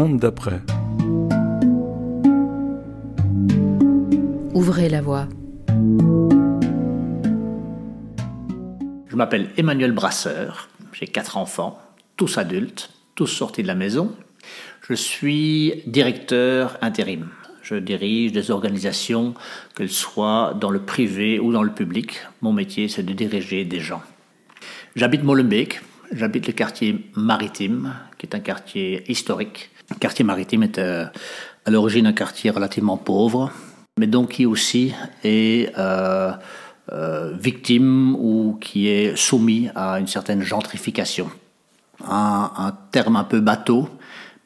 monde d'après. Ouvrez la voie. Je m'appelle Emmanuel Brasseur, j'ai quatre enfants, tous adultes, tous sortis de la maison. Je suis directeur intérim. Je dirige des organisations, qu'elles soient dans le privé ou dans le public. Mon métier, c'est de diriger des gens. J'habite Molenbeek, j'habite le quartier maritime, qui est un quartier historique. Le quartier maritime est euh, à l'origine un quartier relativement pauvre, mais donc qui aussi est euh, euh, victime ou qui est soumis à une certaine gentrification. Un, un terme un peu bateau,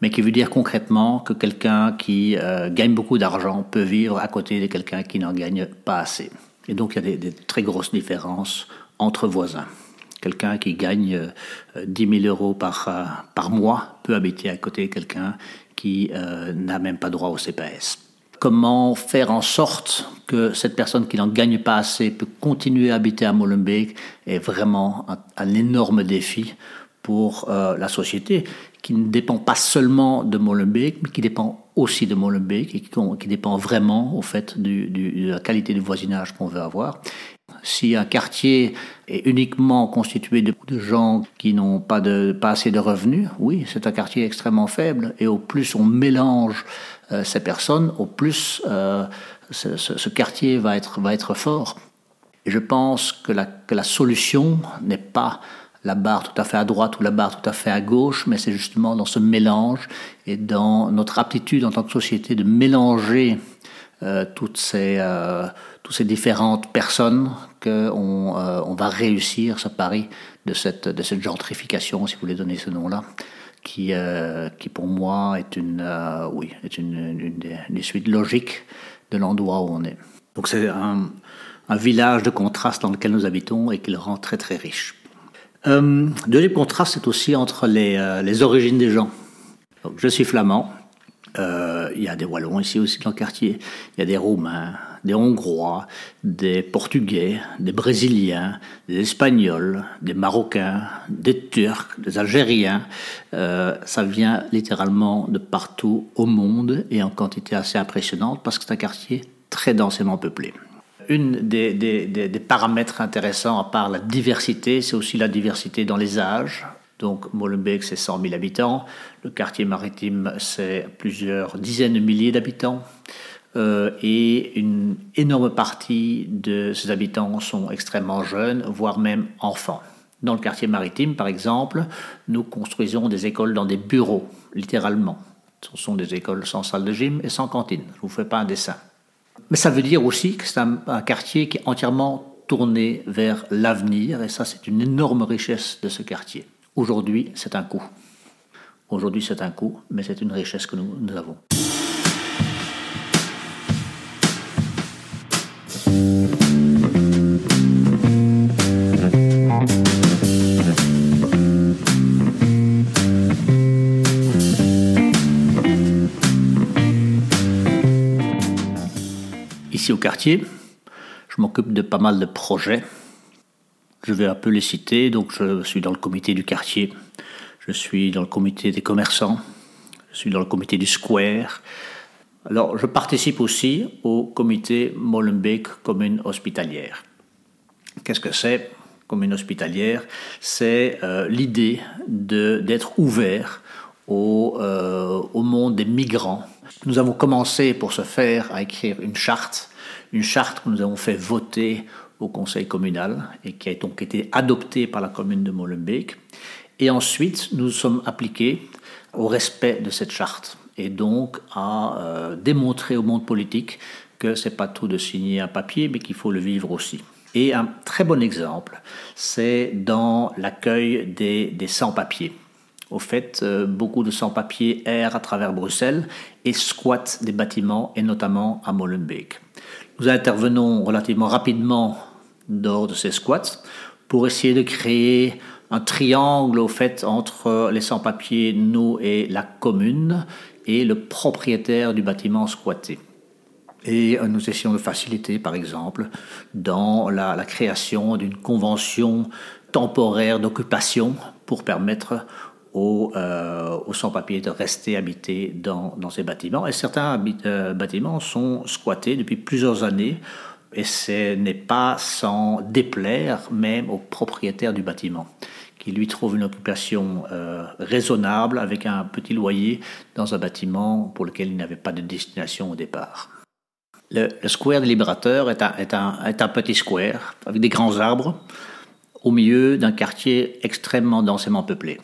mais qui veut dire concrètement que quelqu'un qui gagne beaucoup d'argent peut vivre à côté de quelqu'un qui n'en gagne pas assez. Et donc il y a des très grosses différences entre voisins. Quelqu'un qui gagne euh, 10 000 euros par, euh, par mois peut habiter à côté de quelqu'un qui euh, n'a même pas droit au CPS. Comment faire en sorte que cette personne qui n'en gagne pas assez peut continuer à habiter à Molenbeek est vraiment un, énorme défi pour euh, la société qui ne dépend pas seulement de Molenbeek, mais qui dépend aussi de Molenbeek et qui, dépend vraiment au fait de la qualité du voisinage qu'on veut avoir. Si un quartier est uniquement constitué de, gens qui n'ont pas, de, pas assez de revenus, oui, c'est un quartier extrêmement faible. Et au plus on mélange euh, ces personnes, au plus euh, ce, quartier va être, va être fort. Et je pense que la, que la solution n'est pas la barre tout à fait à droite ou la barre tout à fait à gauche, mais c'est justement dans ce mélange et dans notre aptitude en tant que société de mélanger toutes, ces, euh, toutes ces différentes personnes qu'on euh, on va réussir ce pari de cette, de cette gentrification, si vous voulez donner ce nom-là, qui, euh, qui pour moi est une, euh, oui, est une, une, des, suites logiques de l'endroit où on est. Donc c'est un, village de contraste dans lequel nous habitons et qui le rend très très riche. Euh, deuxième contraste, c'est aussi entre les, euh, les, origines des gens. Donc, je suis flamand. Euh, il y a des Wallons ici aussi dans le quartier. Il y a des Roumains, des Hongrois, des Portugais, des Brésiliens, des Espagnols, des Marocains, des Turcs, des Algériens. Euh, ça vient littéralement de partout au monde et en quantité assez impressionnante parce que c'est un quartier très densément peuplé une des, des, des, des, paramètres intéressants, à part la diversité, c'est aussi la diversité dans les âges. Donc Molenbeek, c'est 100 000 habitants. Le quartier maritime, c'est plusieurs dizaines de milliers d'habitants. Euh, et une énorme partie de ces habitants sont extrêmement jeunes, voire même enfants. Dans le quartier maritime, par exemple, nous construisons des écoles dans des bureaux, littéralement. Ce sont des écoles sans salle de gym et sans cantine. Je ne vous fais pas un dessin. Mais ça veut dire aussi que c'est un, un, quartier qui est entièrement tourné vers l'avenir, et ça c'est une énorme richesse de ce quartier. Aujourd'hui, c'est un coût. Aujourd'hui, c'est un coût, mais c'est une richesse que nous, avons. Ici au quartier, je m'occupe de pas mal de projets. Je vais un peu les citer. Donc, je suis dans le comité du quartier, je suis dans le comité des commerçants, je suis dans le comité du square. Alors, je participe aussi au comité Molenbeek commune hospitalière. Qu'est-ce que c'est commune hospitalière? C'est euh, l'idée d'être ouvert au, euh, au monde des migrants. Nous avons commencé pour ce faire à écrire une charte, une charte que nous avons fait voter au conseil communal et qui a donc été adoptée par la commune de Molenbeek. Et ensuite, nous sommes appliqués au respect de cette charte et donc à euh, démontrer au monde politique que c'est pas tout de signer un papier, mais qu'il faut le vivre aussi. Et un très bon exemple, c'est dans l'accueil des, des sans-papiers. Au fait, euh, beaucoup de sans-papiers errent à travers Bruxelles et squattent des bâtiments, et notamment à Molenbeek. Nous intervenons relativement rapidement lors de ces squats pour essayer de créer un triangle au fait entre les sans-papiers, nous et la commune, et le propriétaire du bâtiment squatté. Et nous essayons de faciliter, par exemple, dans la, la création d'une convention temporaire d'occupation pour permettre aux, euh, aux sans-papiers de rester habités dans, dans, ces bâtiments. Et certains euh, bâtiments sont squattés depuis plusieurs années, et ce n'est pas sans déplaire même au propriétaire du bâtiment qui lui trouve une occupation euh, raisonnable avec un petit loyer dans un bâtiment pour lequel il n'avait pas de destination au départ. Le, square des Libérateurs est un, petit square avec des grands arbres au milieu d'un quartier extrêmement densément peuplé.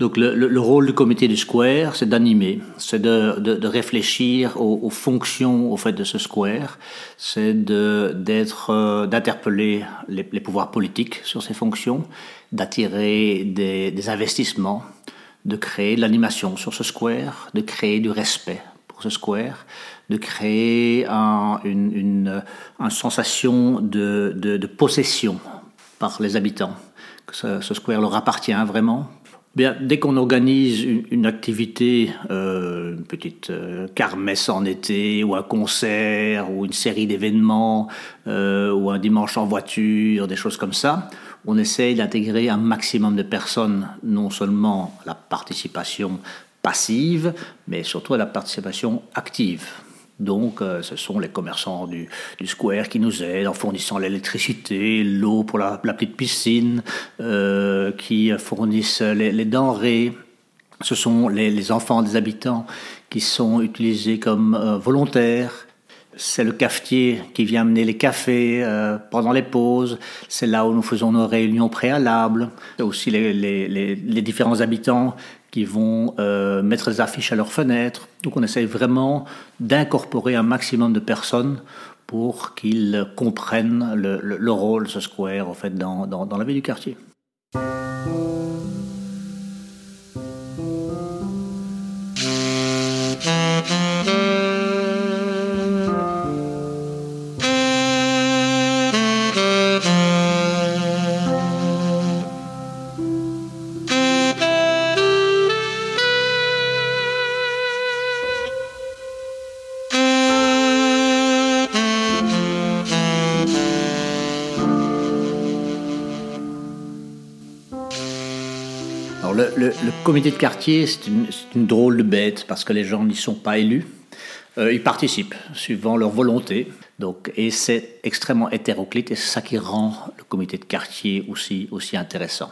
Donc le, le, rôle du comité du square, c'est d'animer, c'est de, de, réfléchir aux, fonctions au fait de ce square, c'est d'être, euh, d'interpeller les, pouvoirs politiques sur ces fonctions, d'attirer des, investissements, de créer de l'animation sur ce square, de créer du respect pour ce square, de créer un, une, sensation de, de, possession par les habitants, que ce square leur appartient vraiment, Bien, dès qu'on organise une, activité, euh, une petite euh, kermesse en été, ou un concert, ou une série d'événements, euh, ou un dimanche en voiture, des choses comme ça, on essaye d'intégrer un maximum de personnes, non seulement la participation passive, mais surtout la participation active. Donc, euh, ce sont les commerçants du, square qui nous aident en fournissant l'électricité, l'eau pour la, petite piscine, euh, qui fournissent les, denrées. Ce sont les, enfants des habitants qui sont utilisés comme euh, volontaires. C'est le cafetier qui vient amener les cafés pendant les pauses. C'est là où nous faisons nos réunions préalables. C'est aussi les différents habitants qui vont euh, mettre des affiches à leurs fenêtres. Donc on essaye vraiment d'incorporer un maximum de personnes pour qu'ils comprennent le, le, le, rôle ce square fait, dans, dans la vie du quartier. Le, comité de quartier, c'est une, une, drôle de bête parce que les gens n'y sont pas élus. Euh, ils participent suivant leur volonté. Donc, et c'est extrêmement hétéroclite et c'est ça qui rend le comité de quartier aussi, aussi intéressant.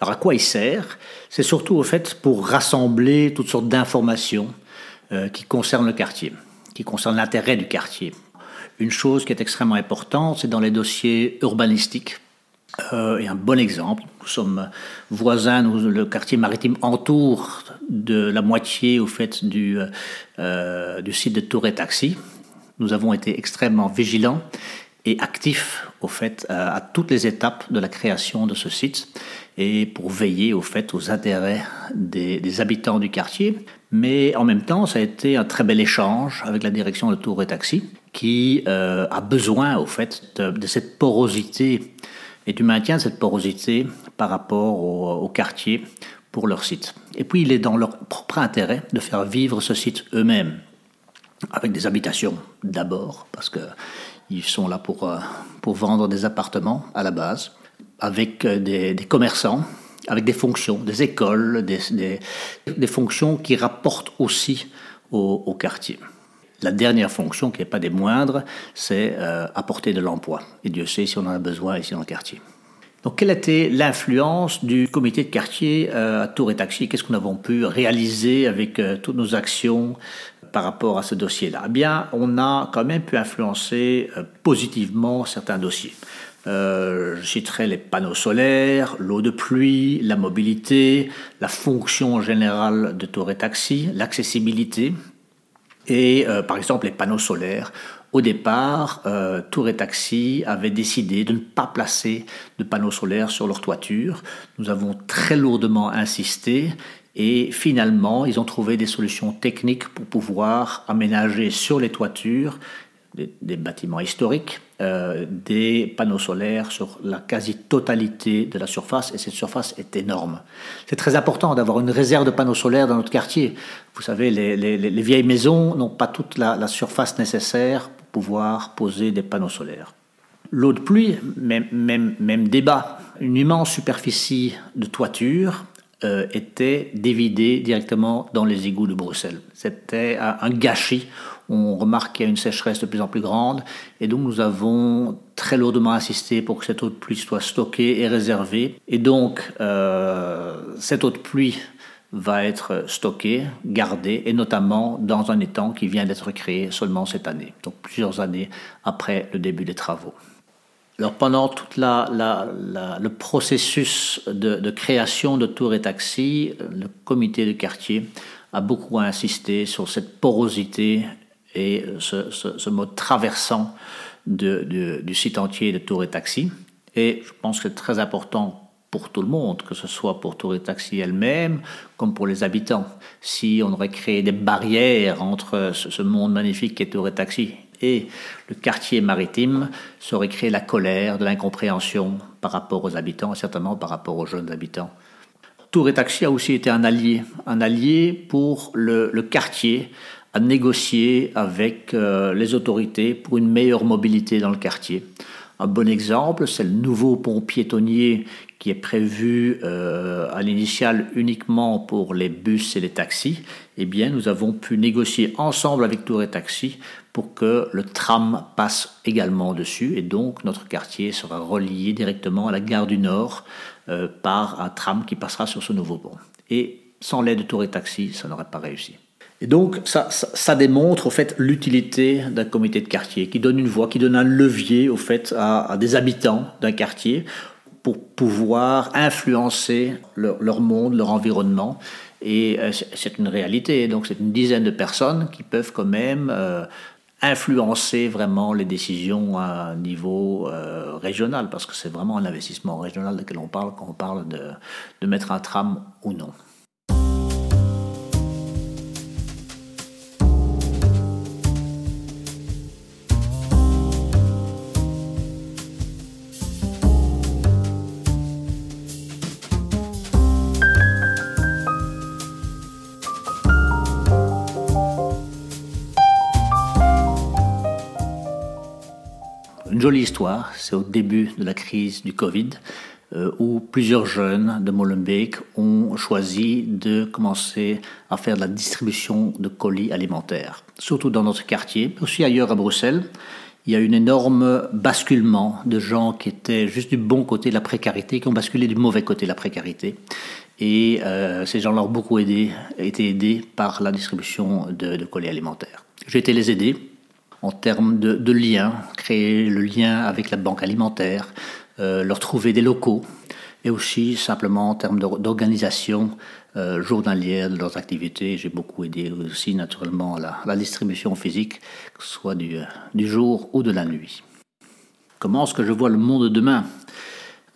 Alors à quoi il sert? C'est surtout au fait pour rassembler toutes sortes d'informations euh, qui concernent le quartier, qui concernent l'intérêt du quartier. Une chose qui est extrêmement importante, c'est dans les dossiers urbanistiques euh, et un bon exemple, nous sommes voisins, nous, le quartier maritime entoure de la moitié au fait du, euh, du site de Tour et Taxi. Nous avons été extrêmement vigilants et actifs au fait euh, à toutes les étapes de la création de ce site et pour veiller au fait aux intérêts des, habitants du quartier. Mais en même temps, ça a été un très bel échange avec la direction de Tour et Taxi qui a besoin au fait de cette porosité et du maintien de cette porosité par rapport au, quartier pour leur site. Et puis il est dans leur propre intérêt de faire vivre ce site eux-mêmes, avec des habitations d'abord, parce qu'ils sont là pour, euh, pour vendre des appartements à la base, avec euh, des, commerçants, avec des fonctions, des écoles, des, des, fonctions qui rapportent aussi au, au quartier. La dernière fonction, qui n'est pas des moindres, c'est euh, apporter de l'emploi. Et Dieu sait si on en a besoin ici dans le quartier. Donc, quelle était l'influence du comité de quartier euh, à Tour et Taxi? Qu'est-ce que nous avons pu réaliser avec euh, toutes nos actions par rapport à ce dossier-là? Eh bien, on a quand même pu influencer positivement certains dossiers. Je citerai les panneaux solaires, l'eau de pluie, la mobilité, la fonction générale de Tour et Taxi, l'accessibilité, et euh, par exemple les panneaux solaires. Au départ, euh, Tour et Taxi avaient décidé de ne pas placer de panneaux solaires sur leur toiture. Nous avons très lourdement insisté et finalement, ils ont trouvé des solutions techniques pour pouvoir aménager sur les toitures des, bâtiments historiques, euh, des panneaux solaires sur la quasi-totalité de la surface, et cette surface est énorme. C'est très important d'avoir une réserve de panneaux solaires dans notre quartier. Vous savez, les, les, les vieilles maisons n'ont pas toute la, surface nécessaire pour pouvoir poser des panneaux solaires. L'eau de pluie, même, même, même débat. Une immense superficie de toiture euh, était d'évider directement dans les égouts de Bruxelles. C'était un gâchis. On remarque qu'il y a une sécheresse de plus en plus grande et donc nous avons très lourdement insisté pour que cette eau de pluie soit stockée et réservée. Et donc euh, cette eau de pluie va être stockée, gardée, et notamment dans un étang qui vient d'être créé seulement cette année, donc plusieurs années après le début des travaux. Alors pendant tout le processus de, création de tours et taxis, le comité de quartier a beaucoup insisté sur cette porosité et ce, mode traversant du site entier de tours et taxis. Et je pense que c'est très important pour tout le monde, que ce soit pour Tours et Taxi elle-même, comme pour les habitants. Si on aurait créé des barrières entre ce, monde magnifique qu'est Tours et Taxi et le quartier maritime, ça aurait créé la colère, de l'incompréhension par rapport aux habitants, et certainement par rapport aux jeunes habitants. Tour et Taxi a aussi été un allié, un allié pour le, quartier à négocier avec euh, les autorités pour une meilleure mobilité dans le quartier. Un bon exemple, c'est le nouveau pont piétonnier qui est prévu euh, à l'initial uniquement pour les bus et les taxis. Eh bien, nous avons pu négocier ensemble avec Tour et Taxi pour que le tram passe également dessus et donc notre quartier sera relié directement à la gare du Nord euh, par un tram qui passera sur ce nouveau pont. Et sans l'aide de Tour et Taxi, ça n'aurait pas réussi. Et donc ça, démontre au fait l'utilité d'un comité de quartier qui donne une voix, qui donne un levier au fait à, des habitants d'un quartier pour pouvoir influencer leur, leur monde, leur environnement. Et euh, c'est une réalité. Donc c'est une dizaine de personnes qui peuvent quand même euh, influencer vraiment les décisions à un niveau euh, régional, parce que c'est vraiment un investissement régional de quel on parle quand on parle de, de mettre un tram ou non. Jolie histoire. C'est au début de la crise du Covid euh, où plusieurs jeunes de Molenbeek ont choisi de commencer à faire de la distribution de colis alimentaires, surtout dans notre quartier, mais aussi ailleurs à Bruxelles. Il y a eu un énorme basculement de gens qui étaient juste du bon côté de la précarité, qui ont basculé du mauvais côté de la précarité. Et euh, ces gens-là ont beaucoup aidé, été aidés par la distribution de, de colis alimentaires. J'ai été les aider en termes de, de liens, créer le lien avec la banque alimentaire, euh, leur trouver des locaux, et aussi simplement en termes d'organisation euh, journalière de leurs activités. J'ai beaucoup aidé aussi naturellement à la, distribution physique, que ce soit du, du, jour ou de la nuit. Comment est-ce que je vois le monde de demain?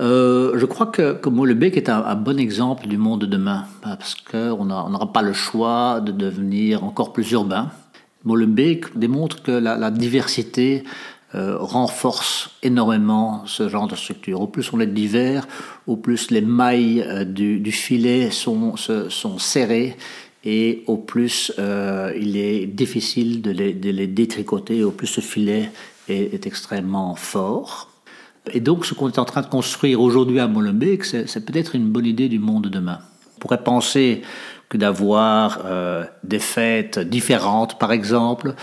Euh, je crois que, que Molenbeek est un, bon exemple du monde de demain, parce qu'on n'aura pas le choix de devenir encore plus urbain. Molenbeek démontre que la, diversité euh, renforce énormément ce genre de structure. Au plus on est divers, au plus les mailles euh, du, filet sont, sont, serrées et au plus euh, il est difficile de les, de les, détricoter, au plus ce filet est, est extrêmement fort. Et donc ce qu'on est en train de construire aujourd'hui à Molenbeek, c'est peut-être une bonne idée du monde de demain. On pourrait penser que d'avoir euh, des fêtes différentes, par exemple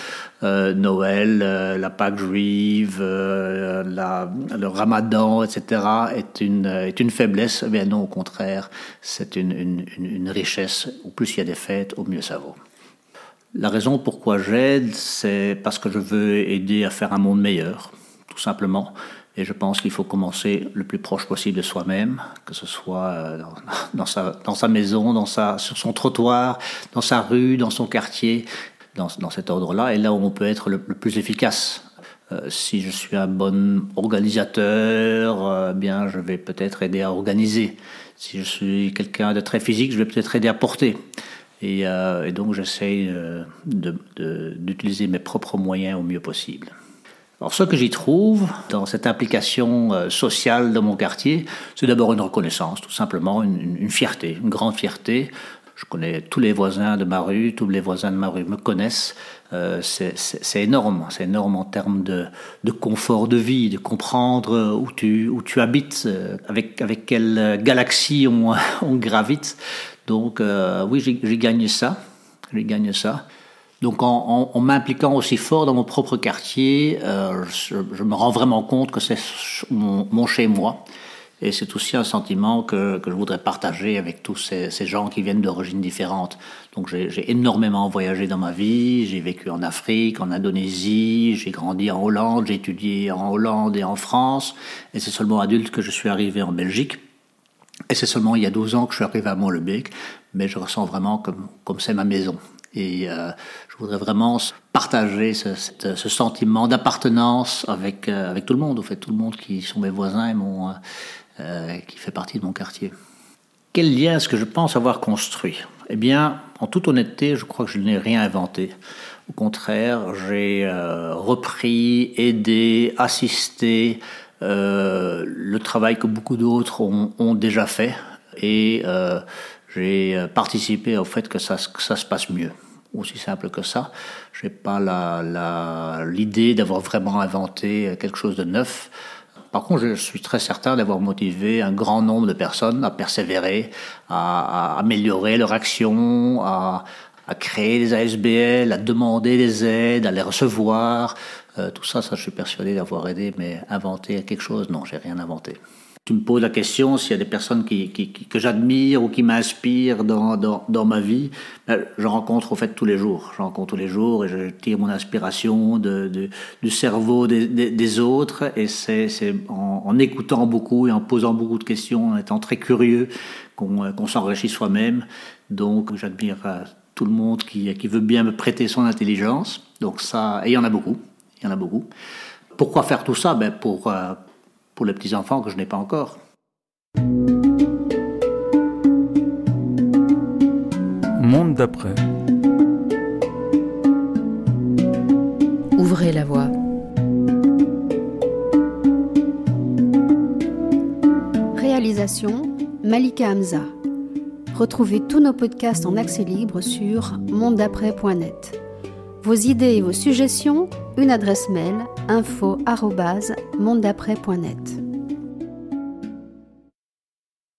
euh, Noël, euh, la Pâque juive, le Ramadan, etc., est une, est une faiblesse. Mais non, au contraire, c'est une, une, une richesse. Au plus il y a des fêtes, au mieux ça vaut. La raison pourquoi j'aide, c'est parce que je veux aider à faire un monde meilleur, tout simplement. Et je pense qu'il faut commencer le plus proche possible de soi-même, que ce soit euh, dans, sa, maison, dans sa, sur son trottoir, dans sa rue, dans son quartier, dans, dans cet ordre-là, et là où on peut être le, plus efficace. Euh, si je suis un bon organisateur, euh, bien je vais peut-être aider à organiser. Si je suis quelqu'un de très physique, je vais peut-être aider à porter. Et, et donc j'essaye d'utiliser mes propres moyens au mieux possible. Alors ce que j'y trouve dans cette implication euh, sociale de mon quartier, c'est d'abord une reconnaissance, tout simplement une, fierté, une grande fierté. Je connais tous les voisins de ma rue, tous les voisins de ma rue me connaissent. Euh, c'est énorme, c'est énorme en termes de, de, confort de vie, de comprendre où tu, où tu habites, euh, avec, avec quelle galaxie on, gravite. Donc oui, j'ai gagné ça, j'ai gagné ça. Donc en, en, m'impliquant aussi fort dans mon propre quartier, euh, je, je, me rends vraiment compte que c'est mon, mon chez-moi. Et c'est aussi un sentiment que, que, je voudrais partager avec tous ces, ces gens qui viennent d'origines différentes. Donc j'ai énormément voyagé dans ma vie, j'ai vécu en Afrique, en Indonésie, j'ai grandi en Hollande, j'ai étudié en Hollande et en France, et c'est seulement adulte que je suis arrivé en Belgique. Et c'est seulement il y a 12 ans que je suis arrivé à Montlebec, mais je ressens vraiment comme comme c'est ma maison. Et euh, je voudrais vraiment partager ce, sentiment d'appartenance avec euh, avec tout le monde, au fait tout le monde qui sont mes voisins et euh, qui fait partie de mon quartier. Quel lien est-ce que je pense avoir construit? Eh bien, en toute honnêteté, je crois que je n'ai rien inventé. Au contraire, j'ai repris, aidé, assisté le travail que beaucoup d'autres ont, déjà fait et j'ai participé au fait que ça, que ça se passe mieux. Aussi simple que ça. Je n'ai pas l'idée la, d'avoir vraiment inventé quelque chose de neuf. Par contre, je suis très certain d'avoir motivé un grand nombre de personnes à persévérer, à, à améliorer leur action, à, à, créer des ASBL, à demander des aides, à les recevoir. Euh, tout ça, ça, je suis persuadé d'avoir aidé, mais inventer quelque chose, non, j'ai rien inventé. Tu me poses la question s'il y a des personnes que j'admire ou qui m'inspirent dans, ma vie. Ben, je rencontre au fait tous les jours. Je rencontre tous les jours et je tire mon inspiration du cerveau des, autres. Et c'est en, écoutant beaucoup et en posant beaucoup de questions, en étant très curieux, qu'on qu s'enrichit soi-même. Donc j'admire euh, tout le monde qui, qui veut bien me prêter son intelligence. Donc ça, et il y en a beaucoup. Il y en a beaucoup. Pourquoi faire tout ça? Ben pour, euh, pour les petits-enfants que je n'ai pas encore. Monde d'après. Ouvrez la voie. Réalisation Malika Hamza. Retrouvez tous nos podcasts en accès libre sur mondedaprès.net. Vos idées et vos suggestions, une adresse mail info@mondedaprès.net.